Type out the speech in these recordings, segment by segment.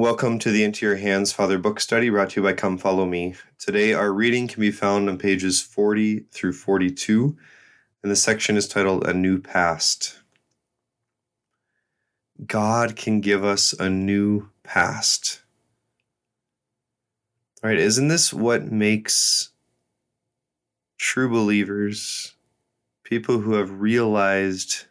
Welcome to the Into Your Hands Father book study brought to you by Come Follow Me. Today, our reading can be found on pages 40 through 42, and the section is titled A New Past. God can give us a new past. All right, isn't this what makes true believers, people who have realized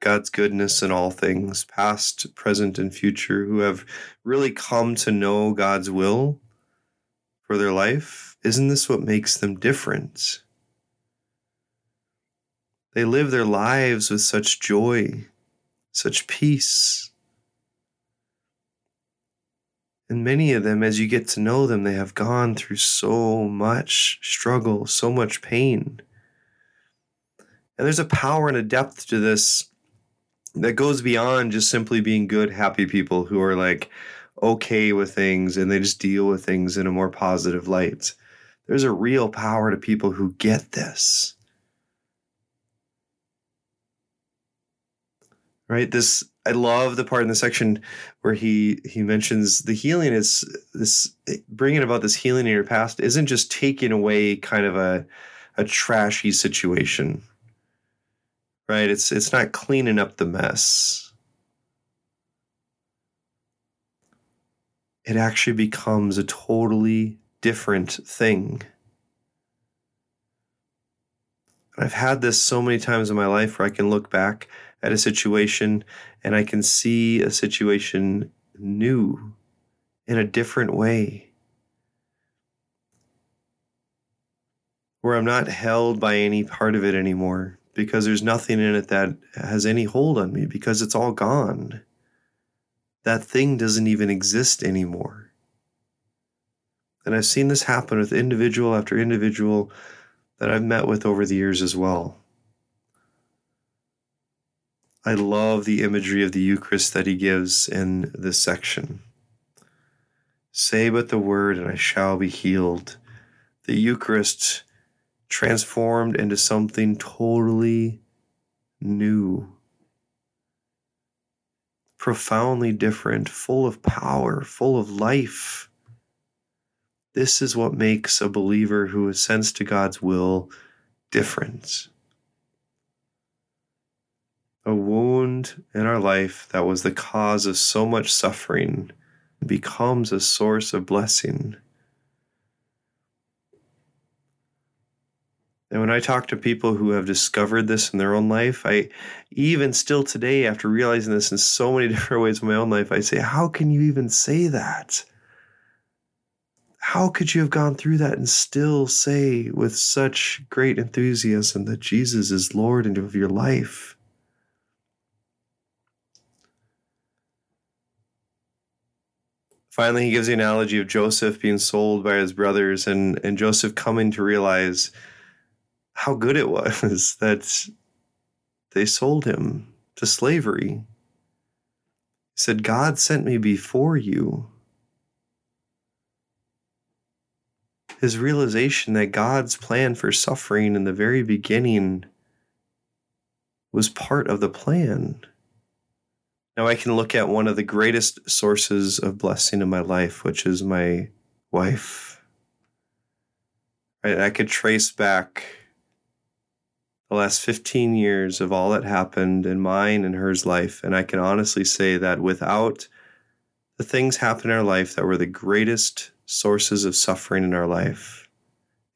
God's goodness in all things, past, present, and future, who have really come to know God's will for their life, isn't this what makes them different? They live their lives with such joy, such peace. And many of them, as you get to know them, they have gone through so much struggle, so much pain. And there's a power and a depth to this that goes beyond just simply being good, happy people who are like okay with things and they just deal with things in a more positive light. There's a real power to people who get this. Right? This I love the part in the section where he he mentions the healing is this bringing about this healing in your past isn't just taking away kind of a a trashy situation right? It's it's not cleaning up the mess. It actually becomes a totally different thing. I've had this so many times in my life where I can look back at a situation and I can see a situation new in a different way. Where I'm not held by any part of it anymore because there's nothing in it that has any hold on me because it's all gone. That thing doesn't even exist anymore. And I've seen this happen with individual after individual that I've met with over the years as well. I love the imagery of the Eucharist that he gives in this section. Say but the word, and I shall be healed. The Eucharist transformed into something totally new, profoundly different, full of power, full of life. This is what makes a believer who assents to God's will different. A wound in our life that was the cause of so much suffering becomes a source of blessing. And when I talk to people who have discovered this in their own life, I even still today, after realizing this in so many different ways in my own life, I say, How can you even say that? How could you have gone through that and still say with such great enthusiasm that Jesus is Lord and of your life? Finally, he gives the analogy of Joseph being sold by his brothers and, and Joseph coming to realize how good it was that they sold him to slavery. He said, God sent me before you. His realization that God's plan for suffering in the very beginning was part of the plan. Now I can look at one of the greatest sources of blessing in my life, which is my wife. Right? I could trace back the last 15 years of all that happened in mine and hers life. And I can honestly say that without the things happen in our life that were the greatest sources of suffering in our life,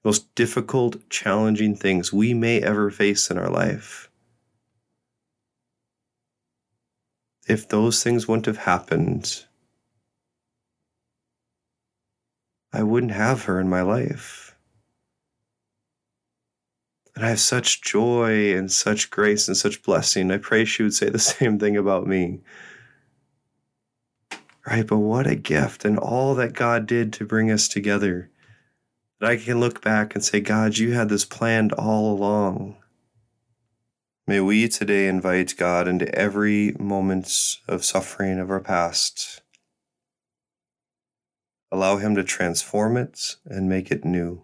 most difficult, challenging things we may ever face in our life, if those things wouldn't have happened, I wouldn't have her in my life. And I have such joy and such grace and such blessing. I pray she would say the same thing about me. Right? But what a gift and all that God did to bring us together. That I can look back and say, God, you had this planned all along. May we today invite God into every moment of suffering of our past. Allow Him to transform it and make it new.